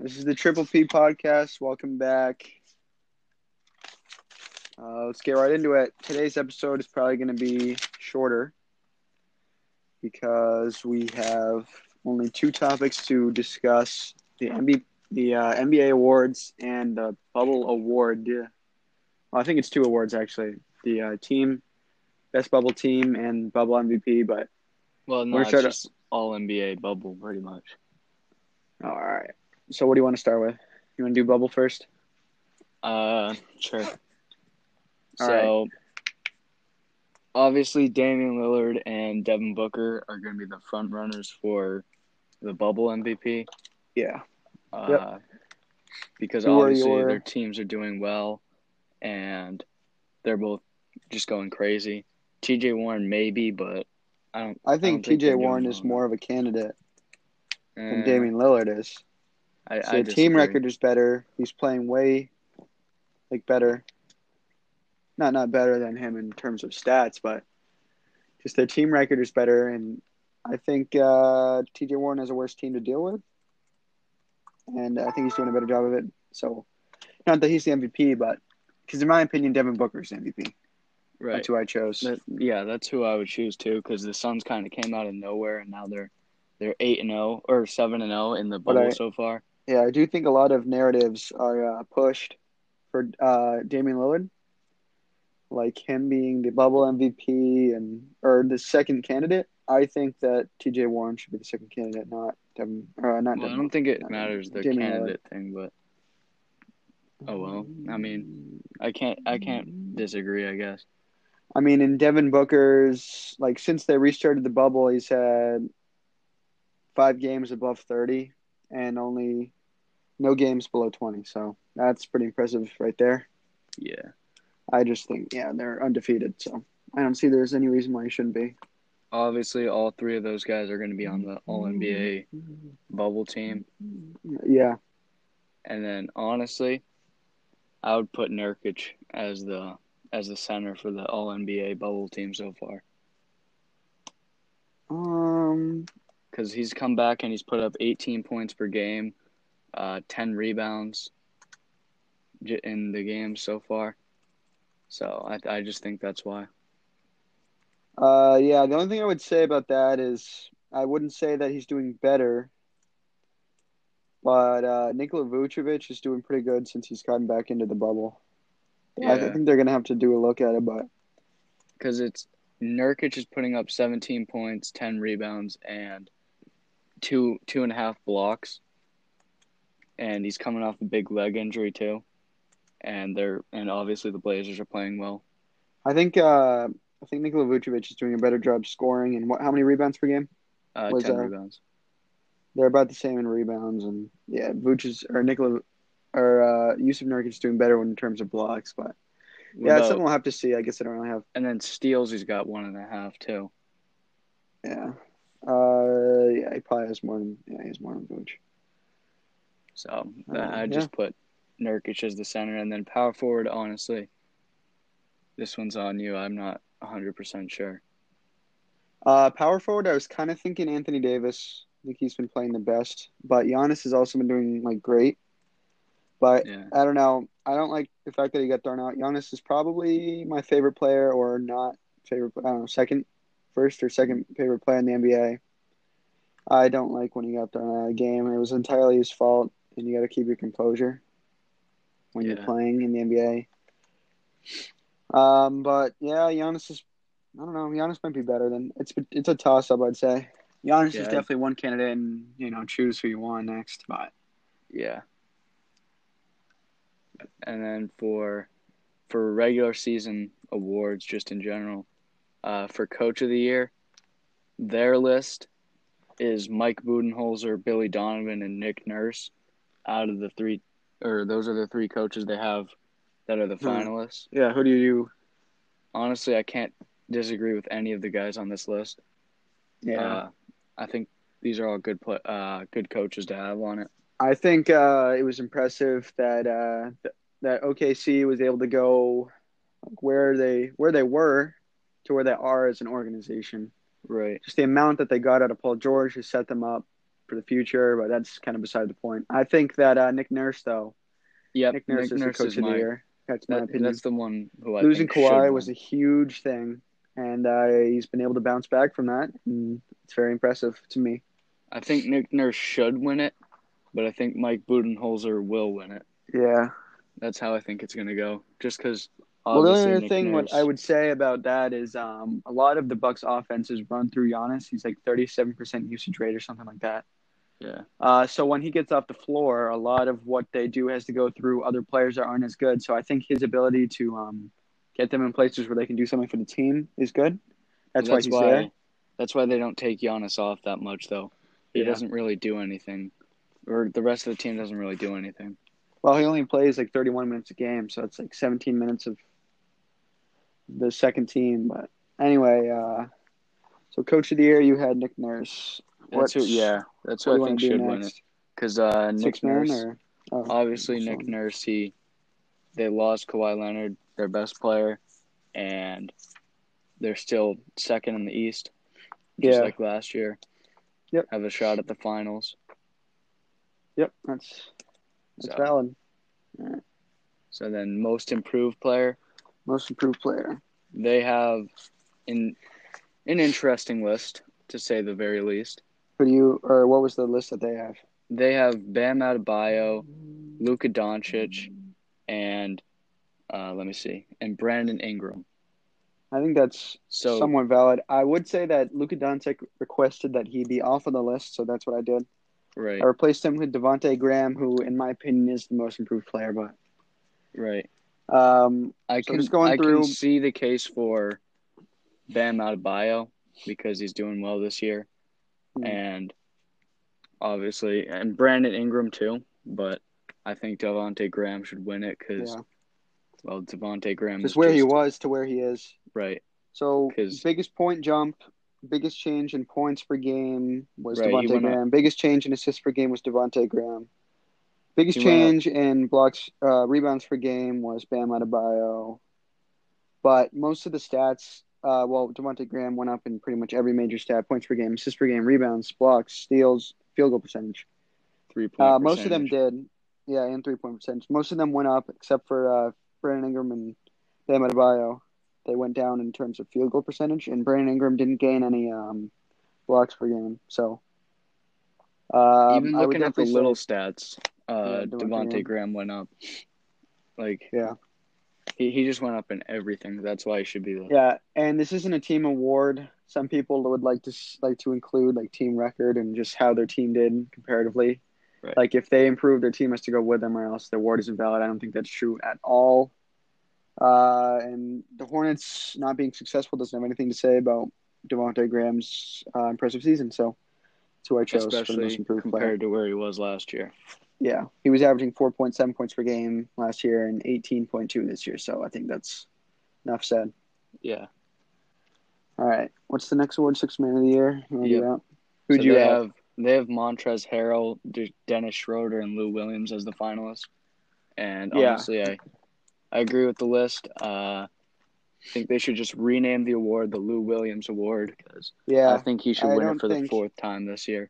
This is the Triple P podcast. Welcome back. Uh, let's get right into it. Today's episode is probably going to be shorter because we have only two topics to discuss: the NBA, the uh, NBA awards and the Bubble Award. Well, I think it's two awards actually: the uh, team best bubble team and bubble MVP. But Well, no, it's trying to- just all NBA bubble pretty much. all right. So, what do you want to start with? You want to do bubble first? Uh, sure. All so, obviously, Damian Lillard and Devin Booker are going to be the front runners for the bubble MVP. Yeah. Uh, Because Who obviously your- their teams are doing well, and they're both just going crazy. T.J. Warren maybe, but I don't. I think think T.J. Warren well is more of a candidate than Eh, Damian Lillard is. I, So I the team record is better. He's playing way, like better. Not not better than him in terms of stats, but just their team record is better, and I think uh, T.J. Warren has a worse team to deal with, and I think he's doing a better job of it. So, not that he's the MVP, but because in my opinion, Devin Booker's the MVP. Right. That's who I chose. That, yeah, that's who I would choose too, because the Suns kind of came out of nowhere, and now they're they're eight and zero or seven and zero in the bubble I- so far. Yeah, I do think a lot of narratives are uh, pushed for uh, Damian Lillard, like him being the bubble MVP and or the second candidate. I think that T.J. Warren should be the second candidate, not Devin. Uh, not Well, I don't think it matters the Damian candidate thing, but oh well. I mean, I can't I can't disagree. I guess. I mean, in Devin Booker's like since they restarted the bubble, he's had five games above thirty and only no games below twenty. So that's pretty impressive right there. Yeah. I just think, yeah, they're undefeated. So I don't see there's any reason why he shouldn't be. Obviously, all three of those guys are going to be on the All NBA bubble team, Yeah, and then honestly, I would put Nurkic as the as the center for the All NBA bubble team so far. um, because he's come back and he's put up 18 points per game, uh, 10 rebounds in the game so far. So I, I just think that's why. uh, yeah. The only thing I would say about that is I wouldn't say that he's doing better, but uh, Nikola Vucevic is doing pretty good since he's gotten back into the bubble. I think they're gonna have to do a look at it, but Because it's Nurkic is putting up 17 points, 10 rebounds, and two two and a half blocks. And he's coming off a big leg injury too. And they're and obviously the Blazers are playing well. I think uh, I think Nikola Vucevic is doing a better job scoring. And what? How many rebounds per game? Uh, Was 10 that- rebounds. They're about the same in rebounds, and yeah, Vuce is or Nikola or uh, Jusuf Nurkic is doing better in terms of blocks, but. Yeah, it's something we'll have to see. I guess I don't really have. and then steals he's got one and a half too. Yeah. Uh, yeah, he probably has more than. Yeah, he has more than Vooch. So Uh, I just put Nurkic as the center, and then power forward. Honestly, this one's on you. I'm not 100 percent sure. Uh, power forward, I was kind of thinking Anthony Davis. I think he's been playing the best, but Giannis has also been doing like great. But Yeah, I don't know. I don't like the fact that he got thrown out. Giannis is probably my favorite player, or not favorite. I don't know, second, first or second favorite player in the NBA. I don't like when he got thrown out of the game. It was entirely his fault, and you got to keep your composure when you're playing in the NBA. Um, but yeah, Giannis is. I don't know. Giannis might be better than it's. It's a toss up, I'd say. Giannis Yeah. is definitely one candidate, and you know, choose who you want next. But yeah. And then for for regular season awards, just in general, uh, for Coach of the Year, their list is Mike Budenholzer, Billy Donovan, and Nick Nurse. Out of the three, or those are the three coaches they have that are the Hmm. finalists. yeah, who do you? honestly, I can't disagree with any of the guys on this list. Yeah. Uh, I think these are all good uh, good coaches to have on it. I think uh, it was impressive that uh, th- that OKC was able to go where they where they were to where they are as an organization. Right. Just the amount that they got out of Paul George has set them up for the future, but that's kind of beside the point. I think that uh, Nick Nurse, though, Yep, Nick Nurse is the coach of my the year. That's my that- opinion. that's the one who I Losing Kawhi was a huge thing, and uh, he's been able to bounce back from that. And it's very impressive to me. I think Nick Nurse should win it, but I think Mike Budenholzer will win it. Yeah. That's how I think it's gonna go. Just because. Well, the only other thing what I would say about that is um, a lot of the Bucks' offense is run through Giannis. He's like 37% usage rate or something like that. Yeah. Uh, so when he gets off the floor, a lot of what they do has to go through other players that aren't as good. So I think his ability to um, get them in places where they can do something for the team is good. That's, why he's there. That's why they don't take Giannis off that much, though. He Yeah. doesn't really do anything, or the rest of the team doesn't really do anything. Well, he only plays like 31 minutes a game, so it's like 17 minutes of the second team. But anyway, uh, so coach of the year, you had Nick Nurse. That's who, yeah, that's What who I think should win it. Because uh, Nick Nurse, or oh, obviously Nick Nurse, he they lost Kawhi Leonard, their best player, and they're still second in the East, just Yeah. like last year. Yep. Have a shot at the finals. Yep, that's that's So- valid. So then, most improved player, Most improved player. they have in an interesting list to say the very least. Who do you or what was the list that they have? They have Bam Adebayo, Luka Doncic, and uh, let me see, and Brandon Ingram. I think that's So somewhat valid. I would say that Luka Doncic requested that he be off of the list, so that's what I did. right, I replaced him with Devonte Graham, who, in my opinion, is the most improved player. But right. um, I So can just going I through- can see the case for Bam Adebayo because he's doing well this year, Hmm. and obviously, and Brandon Ingram too. But I think Devonte Graham should win it because, yeah, well, Devonte Graham just is where he was to where he is. right. So biggest point jump, biggest change in points per game was Right, Devonte up- Graham. Biggest change in assists per game was Devonte Graham. Biggest He went up- change in blocks, uh, rebounds per game was Bam Adebayo. But most of the stats, uh, well, Devonte Graham went up in pretty much every major stat: points per game, assists per game, rebounds, blocks, steals, field goal percentage. Three point. Uh, most of them did, yeah, and three point percentage. Most of them went up except for uh, Brandon Ingram and Bam Adebayo. They went down in terms of field goal percentage, and Brandon Ingram didn't gain any um, blocks per game. So, um, Even looking at the little say- stats, uh, Yeah, Devonte. Graham went up. Like yeah, he, he just went up in everything. That's why he should be the yeah, and this isn't a team award. Some people would like to like to include like team record and just how their team did comparatively. Right. Like if they improve, their team has to go with them, or else the award isn't valid. I don't think that's true at all. Uh, and the Hornets not being successful doesn't have anything to say about Devonte Graham's uh, impressive season. So that's who I chose for the most improved compared player. to where he was last year. Yeah, he was averaging 4.7 points per game last year and 18.2 this year. So I think that's enough said. Yeah. All right, what's the next award? Six Man of the Year. You wanna do Yep. So you they have? They have Montrezl Harrell, D- Dennis Schroeder, and Lou Williams as the finalists. And Yeah. honestly, I I agree with the list. Uh, I think they should just rename the award the Lou Williams Award because yeah, I think he should I win it for the fourth time this year.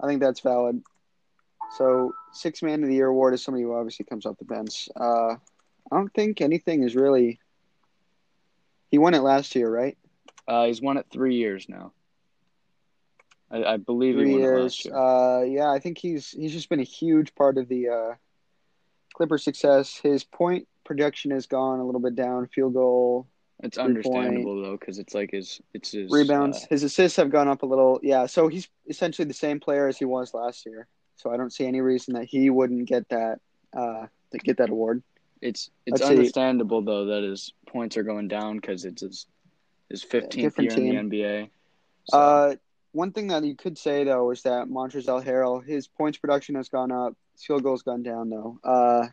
I think that's valid. So, six man of the year award is somebody who obviously comes off the bench. Uh, I don't think anything is really. He won it last year, right? Uh, he's won it three years now. I, I believe Three he won it years. year. Uh, yeah, I think he's he's just been a huge part of the uh, Clipper success. His point projection has gone a little bit down. Field goal, it's understandable though because it's like his it's his rebounds. uh, His assists have gone up a little. Yeah, so he's essentially the same player as he was last year. So I don't see any reason that he wouldn't get that uh, to get that award. It's it's Let's see. understandable though that his points are going down because it's his his fifteenth year different in the NBA. So, Uh, one thing that you could say though is that Montrezl Harrell, his points production has gone up. His field goal's gone down though. Uh,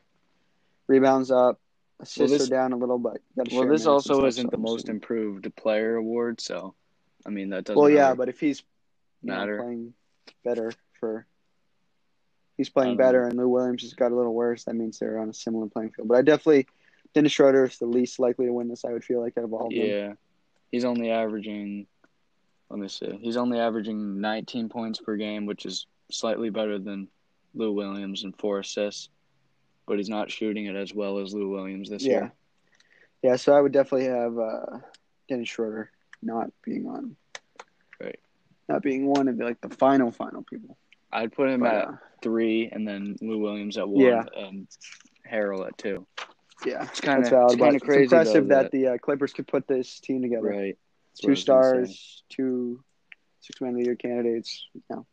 rebounds up. Assists this- are down a little, but well, this also isn't the most improved player award, so I mean that doesn't Well, yeah, really but if he's you know, matter. playing better for, he's playing Um, better, and Lou Williams has got a little worse. That means they're on a similar playing field. But I definitely, Dennis Schroeder is the least likely to win this. I would feel like out of all of them. yeah, he's only averaging. Let me see. He's only averaging 19 points per game, which is slightly better than Lou Williams and four assists, but he's not shooting it as well as Lou Williams this Yeah. year. Yeah, so I would definitely have uh, Dennis Schroeder not being on. Right. Not being one of the, like the final final people. I'd put him But, at uh, three, and then Lou Williams at one, Yeah. and Harrell at two. yeah, It's kind of it's kind of crazy it's impressive though, that, the uh, Clippers could put this team together. right. That's Two was gonna say. stars, two six man of the year candidates. No.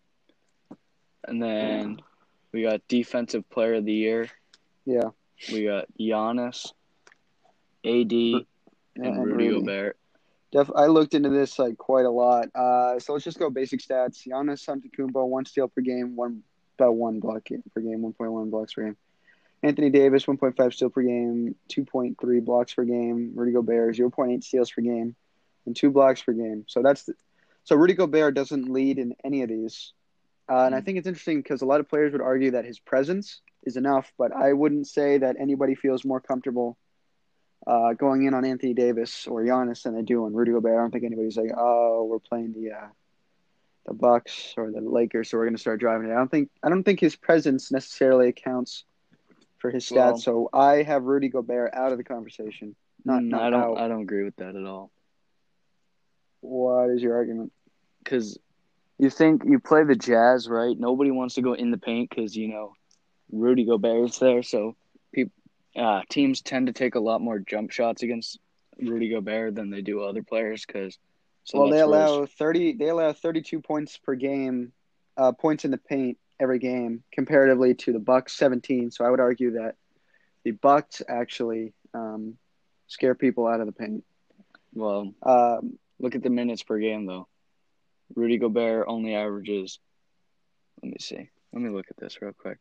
and then we got defensive player of the year. Yeah. We got Giannis, AD, Yeah, and Rudy Gobert. Def- I looked into this like quite a lot. Uh, so let's just go basic stats. Giannis Antetokounmpo, one steal per game, one about one block per game, one point one blocks per game. Anthony Davis, one point five steal per game, two point three blocks per game. Rudy Gobert, zero point eight steals per game, and two blocks per game. So that's the, so Rudy Gobert doesn't lead in any of these. Uh, and I Mm. think it's interesting because a lot of players would argue that his presence is enough, but I wouldn't say that anybody feels more comfortable uh, going in on Anthony Davis or Giannis than they do on Rudy Gobert. I don't think anybody's like, oh, we're playing the uh, the Bucks or the Lakers, so we're going to start driving it. I don't think I don't think his presence necessarily accounts for his stats. Well- so I have Rudy Gobert out of the conversation. Not, Mm, not I don't. out. I don't agree with that at all. What is your argument? Because you think you play the Jazz, right? Nobody wants to go in the paint because you know Rudy Gobert's there, so people, uh, teams tend to take a lot more jump shots against Rudy Gobert than they do other players. Because so well, they that's where his- allow thirty. They allow thirty-two points per game, uh, points in the paint every game, comparatively to the Bucks seventeen. So I would argue that the Bucks actually um, scare people out of the paint. well, Um, look at the minutes per game though. Rudy Gobert only averages. Let me see. Let me look at this real quick.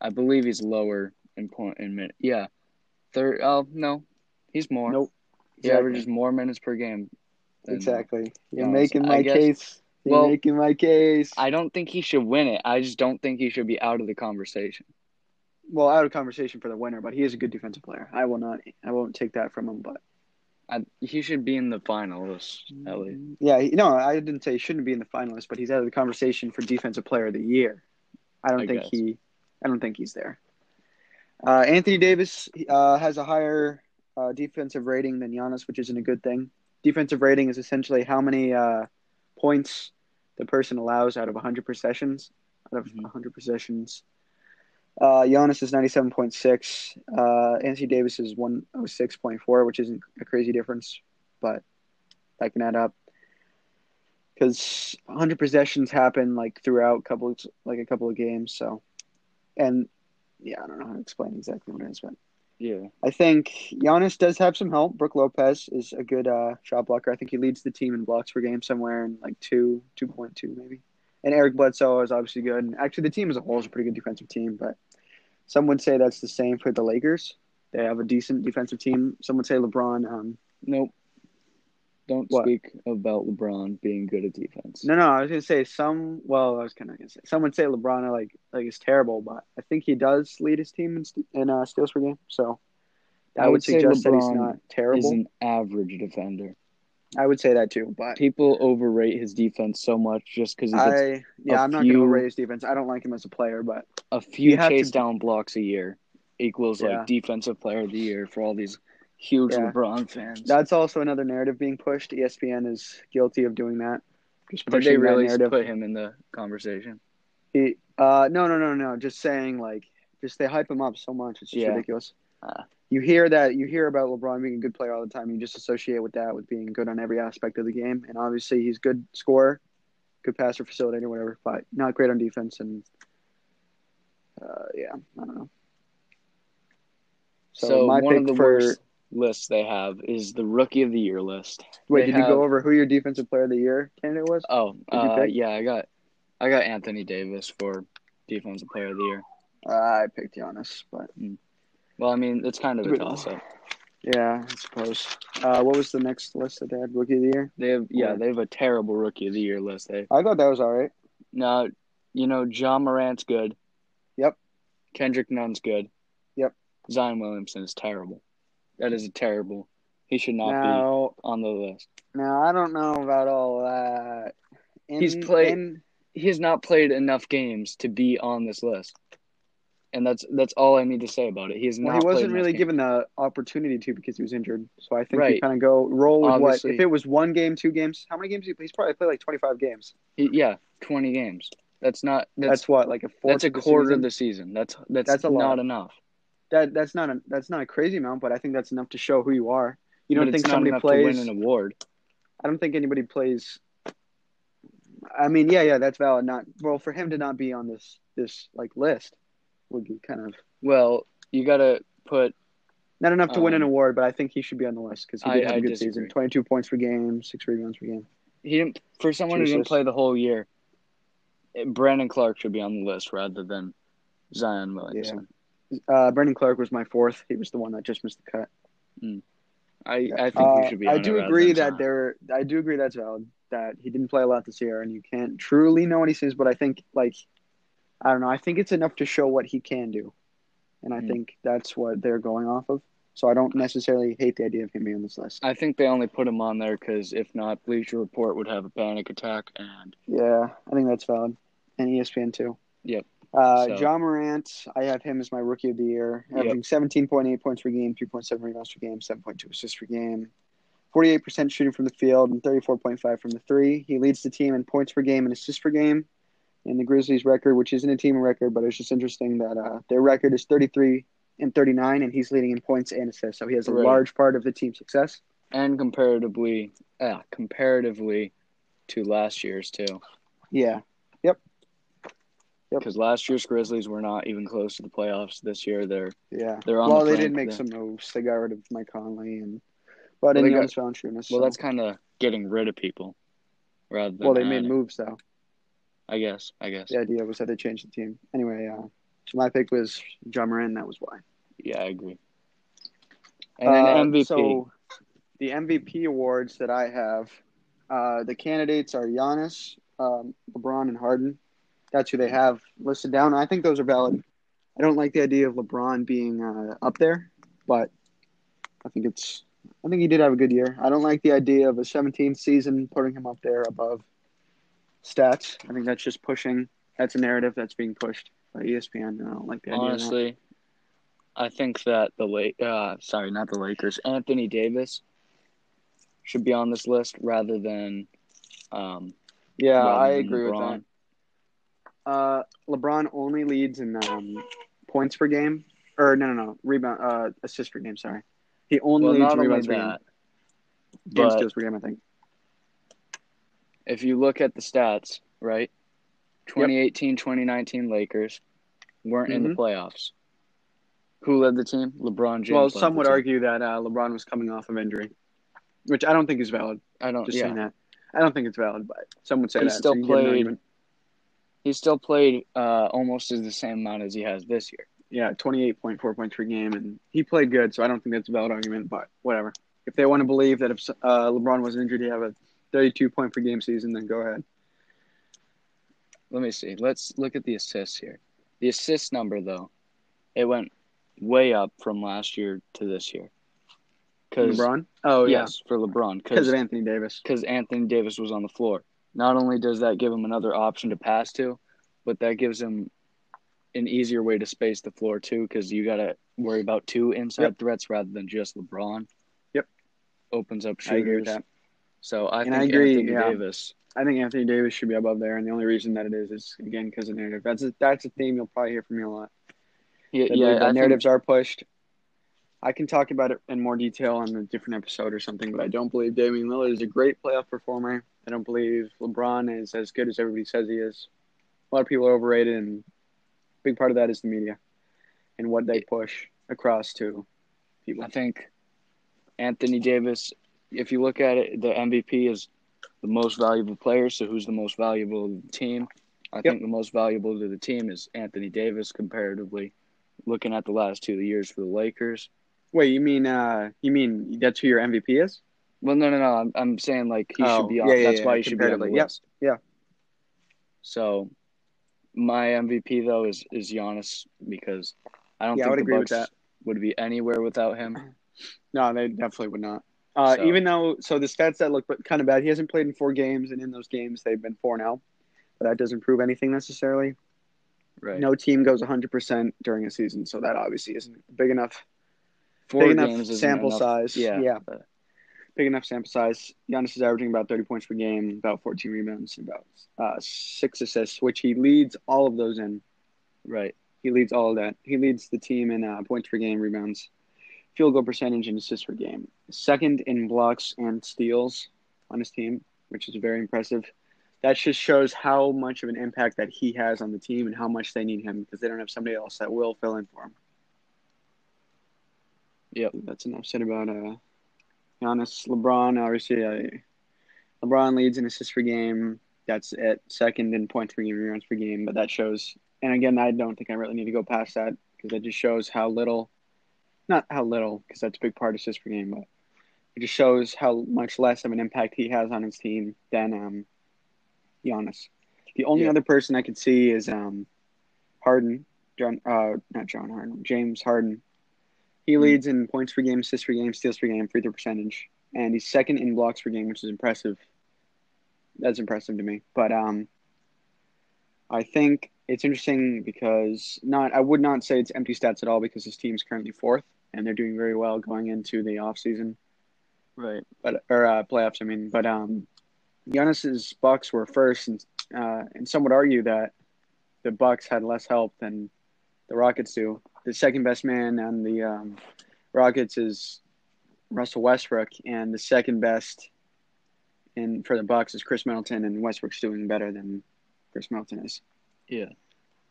I believe he's lower in point in minute. Yeah, third. Oh no, he's more. nope. He Exactly. averages more minutes per game. Exactly. You're Giannis. making my guess- case. You're well, making my case. I don't think he should win it. I just don't think he should be out of the conversation. well, out of conversation for the winner, but he is a good defensive player. I will not. I won't take that from him. But I, he should be in the finals, at least. yeah, no, I didn't say he shouldn't be in the finalists, but he's out of the conversation for defensive player of the year. I don't I think guess. he. I don't think he's there. Uh, Anthony Davis uh, has a higher uh, defensive rating than Giannis, which isn't a good thing. Defensive rating is essentially how many uh, points the person allows out of 100 possessions. Out of Mhm. 100 possessions. Uh, Giannis is 97.6. Uh, Anthony Davis is 106.4, which isn't a crazy difference, but that can add up. Because 100 possessions happen like throughout couple like a couple of games, so and yeah, I don't know how to explain exactly what it is, but Yeah. I think Giannis does have some help. Brook Lopez is a good uh, shot blocker. I think he leads the team in blocks per game somewhere in like two, two point two maybe. And Eric Bledsoe is obviously good. And actually, the team as a whole is a pretty good defensive team. But some would say that's the same for the Lakers. They have a decent defensive team. Some would say LeBron. Um, Nope. Don't What? speak about LeBron being good at defense. no, no, I was gonna say some. Well, I was kind of gonna say some would say LeBron like like is terrible, but I think he does lead his team in, st- in uh, steals per game. So that I would, would suggest that he's not He's an average defender. I would say that too, but People overrate his defense so much just because he gets I yeah, a I'm not few- gonna overrate his defense. I don't like him as a player, but a few have to- chase down blocks a year equals Yeah. like defensive player of the year for all these huge Yeah. LeBron fans. that's also another narrative being pushed. ESPN is guilty of doing that. Just pushing they that really narrative. put him in the conversation? He, uh, no, no, no, no. Just saying, like, just they hype him up so much. It's just Yeah. ridiculous. Uh. you hear that, you hear about LeBron being a good player all the time. You just associate with that with being good on every aspect of the game. And obviously, he's good scorer, good passer, facilitator, whatever. But not great on defense. And uh, yeah, I don't know. So, So, my one pick of the for worst lists they have is the rookie of the year list. wait, they did you go over who your defensive player of the year candidate was? Oh, uh, yeah, I got, I got Anthony Davis for defensive player of the year. Uh, I picked Giannis, but Well, I mean, it's kind of a toss up. yeah, I suppose. Uh, what was the next list that they had? Rookie of the year. They have, yeah, Yeah. they have a terrible rookie of the year list. They I thought that was all right. now, you know, Ja Morant's good. Yep. Kendrick Nunn's good. Yep. Zion Williamson is terrible. That is a terrible. He should not Now, be on the list. now I don't know about all that. In, He's played- in, he has not played enough games to be on this list. And that's that's all I need to say about it. He has Well, not he wasn't really given the opportunity to because he was injured. So I think you Right. kind of go roll with Obviously. what. If it was one game, two games, how many games? He, play? he's probably played like twenty five games. He- yeah, 20 games. That's not That's, that's what like a that's a quarter of the season. That's that's, That's a not lot. enough. That that's not a that's not a crazy amount, but I think that's enough to show who you are. You don't But think somebody plays? to win an award. I don't think anybody plays. I mean, yeah, yeah, that's valid. Not well for him to not be on this this like list would be kind of Well, you got to put not enough to win an Um, award, but I think he should be on the list because he I- did have I a good disagree. season. Twenty two points per game, six rebounds per game. he didn't for someone who didn't play the whole year. Brandon Clarke should be on the list rather than Zion Williamson. Uh, Brandon Clarke was my fourth. He was the one that just missed the cut. I, I think Uh, he should be. I do agree that there. I do agree that's valid. That he didn't play a lot this year, and you can't truly know what he sees. But I think, like, I don't know. I think it's enough to show what he can do, and I Hmm. think that's what they're going off of. So I don't necessarily hate the idea of him being on this list. I think they only put him on there because if not, Bleacher Report would have a panic attack, and Yeah, I think that's valid, and ESPN too. Yep. Uh, So- Ja Morant, I have him as my rookie of the year, Yep. 17.8 points per game, 3.7 rebounds per game, 7.2 assists per game, 48% shooting from the field, and 34.5 from the three. He leads the team in points per game and assists per game. In the Grizzlies' record, which isn't a team record, but it's just interesting that uh, their record is 33 and 39, and he's leading in points and assists. So he has a Right. large part of the team's success. and comparatively, uh, comparatively to last year's too, Yeah. Yep. because last year's Grizzlies were not even close to the playoffs. This year, they're Yeah. They're on well, the they did make some moves. They got rid of Mike Conley and but Well, they got- Valanciunas. well. so- That's kind of getting rid of people, rather than well, they made moves though. I guess. I guess. The idea was that they changed the team. Anyway, uh, my pick was John Moran. That was why. Yeah, I agree. And then Uh, MVP. So the MVP awards that I have, uh, the candidates are Giannis, um, LeBron, and Harden. That's who they have listed down. I think those are valid. I don't like the idea of LeBron being uh, up there, but I think it's. I think he did have a good year. I don't like the idea of a 17th season putting him up there above stats. I think that's just pushing. That's a narrative that's being pushed by ESPN. And I don't like the idea. of that. Honestly, I think that the late, uh, sorry, not the Lakers. Anthony Davis should be on this list rather than. Um, Yeah, rather I than agree with that. Uh, LeBron only leads in um, points per game, or no, no, no, rebound, uh, assist per game. Sorry, he only Well, leads only rebounds per game, game per game. I think. if you look at the stats, right? 2018 2019 Lakers weren't in the Mhm. playoffs. Who led the team? LeBron James. well, some would team. argue that uh, LeBron was coming off of injury, which I don't think is valid. I don't. Just yeah. saying that. I don't think it's valid, but some would say He that. still so you can get an played-. He still played uh, almost as the same amount as he has this year. Yeah, twenty-eight point four points per game, and he played good. So I don't think that's a valid argument, but whatever. If they want to believe that if uh, LeBron was injured, he'd have a thirty-two point per game season, then go ahead. Let me see. Let's look at the assists here. The assist number, though, it went way up from last year to this year. Because LeBron. Oh yeah, yes, for LeBron, because of Anthony Davis. Because Anthony Davis was on the floor. Not only does that give him another option to pass to, but that gives him an easier way to space the floor too, because you got to worry about two inside Yep. threats rather than just LeBron. Yep. Opens up I shooters. that. So I And think I agree, Anthony yeah. Davis. I think Anthony Davis should be above there, and the only reason that it is is again because of narrative. That's a, that's a theme you'll probably hear from me a lot. Yeah, I yeah. that I think- narratives are pushed. I can talk about it in more detail on a different episode or something, but I don't believe Damian Lillard is a great playoff performer. I don't believe LeBron is as good as everybody says he is. A lot of people are overrated, and a big part of that is the media and what they push across to people. I think Anthony Davis, if you look at it, the MVP is the most valuable player. So who's the most valuable to the team? I think the most valuable to the team is Anthony Davis comparatively. Looking at the last two years for the Lakers. Wait, you mean uh, you mean that's who your MVP is? Well, no, no, no. I'm, I'm saying like he Oh, should be on. yeah, yeah, that's yeah, why he should be on the list. yeah. So, my MVP though is is Giannis because I don't I think would the Bucks would be anywhere without him. No, they definitely would not. Uh, So- Even though, so the stats that look kind of bad, he hasn't played in four games, and in those games they've been four now. but that doesn't prove anything necessarily. Right. No team goes 100% during a season, so that obviously isn't big enough Four big enough sample enough. size. Yeah. yeah, but- big enough sample size. Giannis is averaging about 30 points per game, about 14 rebounds, and about uh, six assists, which he leads all of those in. right. He leads all of that. He leads the team in uh, points per game, rebounds, field goal percentage, and assists per game. Second in blocks and steals on his team, which is very impressive. That just shows how much of an impact that he has on the team and how much they need him because they don't have somebody else that will fill in for him. Yep. That's enough said about uh, Giannis. LeBron, obviously, uh, LeBron leads in assists per game. That's it. Second in points per game, rebounds per game. But that shows, and again, I don't think I really need to go past that because that just shows how little, not how little, because that's a big part of assists per game, but it just shows how much less of an impact he has on his team than um, Giannis. The only Yeah. other person I could see is um, Harden, John, uh, not John Harden, James Harden. He leads in points per game, assists per game, steals per game, free throw percentage, and he's second in blocks per game, which is impressive. That's impressive to me. But um, I think it's interesting because not I would not say it's empty stats at all because his team's currently fourth and they're doing very well going into the off season Right. but or uh, playoffs. I mean, but um, Giannis's Bucks were first, and uh, and some would argue that the Bucks had less help than the Rockets do. The second best man on the um, Rockets is Russell Westbrook, and the second best in for the Bucks is Khris Middleton, and Westbrook's doing better than Khris Middleton is. Yeah.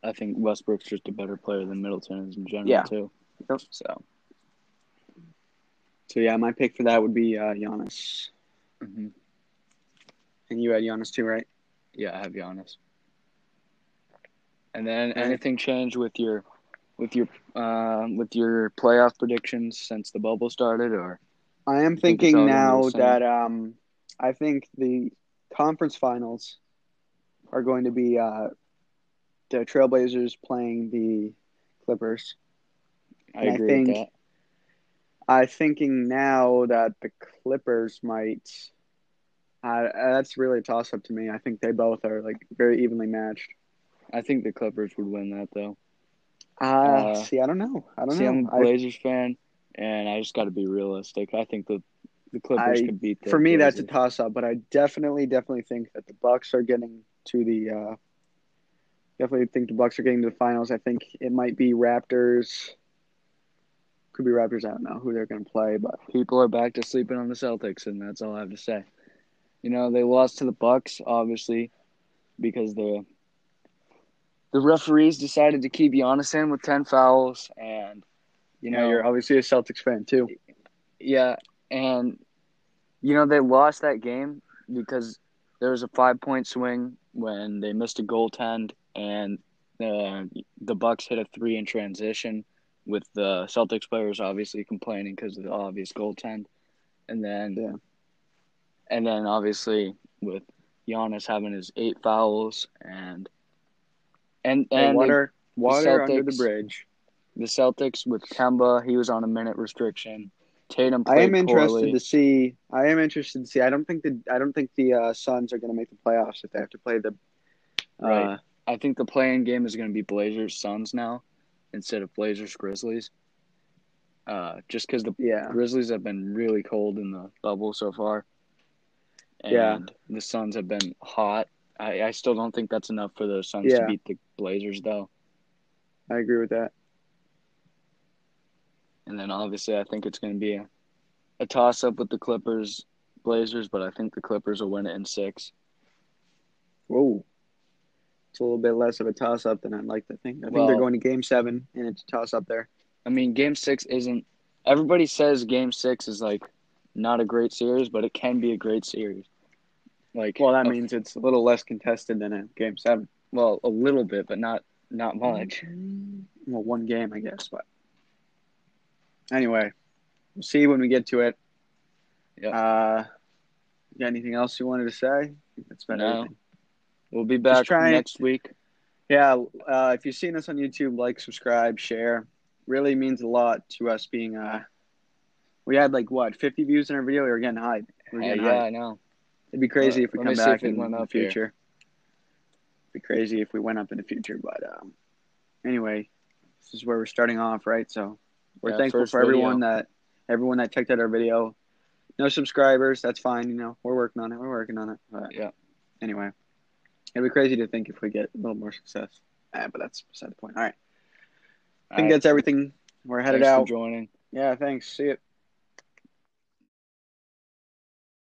I think Westbrook's just a better player than Middleton is in general Yeah. too. Yep. So. So yeah, my pick for that would be uh, Giannis, hmm and you had Giannis too, right? Yeah, I have Giannis. And then anything change with your, with your, uh, with your playoff predictions since the bubble started, or I am thinking all now that um, I think the conference finals are going to be uh, the Trailblazers playing the Clippers. I I agree think- with that. I'm thinking now that the Clippers might. Uh, that's really a toss up to me. I think they both are like very evenly matched. I think the Clippers would win that though. Uh, Uh, see, I don't know. I don't See, I'm know. a I, Blazers fan, and I just got to be realistic. I think the the Clippers I- could beat the for me, that's a toss up. But I definitely, definitely think that the Bucks are getting to the. Uh, definitely think the Bucks are getting to the finals. I think it might be Raptors. Could be Raptors. I don't know who they're going to play, but people are back to sleeping on the Celtics, and that's all I have to say. You know, they lost to the Bucks, obviously, because the the referees decided to keep Giannis in with ten fouls, and you know, you're obviously a Celtics fan too. yeah, and you know they lost that game because there was a five point swing when they missed a goaltend, and the the Bucks hit a three in transition, with the Celtics players obviously complaining because of the obvious goaltend, and then Yeah. and then obviously with Giannis having his eight fouls and and and water, water under the bridge. the Celtics with Kemba, he was on a minute restriction. Tatum I am interested poorly. to see. I am interested to see. I don't think the I don't think the uh, Suns are going to make the playoffs if they have to play the. Uh, Right. I think the play-in game is going to be Blazers Suns now instead of Blazers Grizzlies. Uh, just because the Yeah. Grizzlies have been really cold in the bubble so far, and Yeah. the Suns have been hot. I, I still don't think that's enough for the Suns Yeah. to beat the Blazers though. I agree with that. And then obviously I think it's going to be a, a toss up with the Clippers Blazers, but I think the Clippers will win it in six. Whoa. It's a little bit less of a toss up than I'd like to think. I think they're going to game seven, and it's a toss up there. I mean, Game Six isn't. Everybody says Game Six is like not a great series, but it can be a great series. Like, Well, that a- means it's a little less contested than a game seven. well, a little bit, but not not much. Well, one game, I guess. But anyway, we'll see when we get to it. Yep. Uh, you got anything else you wanted to say? That's No. everything. We'll be back next week. Yeah, uh, if you've seen us on YouTube, like, subscribe, share. Really means a lot to us being. Uh, we had like what 50 views in our video. We were getting high. We were Uh, getting yeah. I know. It'd be crazy Uh, if we come back in the here. future. be crazy if we went up in the future. But um, anyway, this is where we're starting off, right? So we're Yeah, thankful for everyone video. that everyone that checked out our video. No subscribers, that's fine. You know, we're working on it. We're working on it. But Yeah. Anyway, it'd be crazy to think if we get a little more success. Uh, but that's beside the point. All right. I think All right. that's everything. We're headed Thanks out. for joining. Yeah, thanks. See you.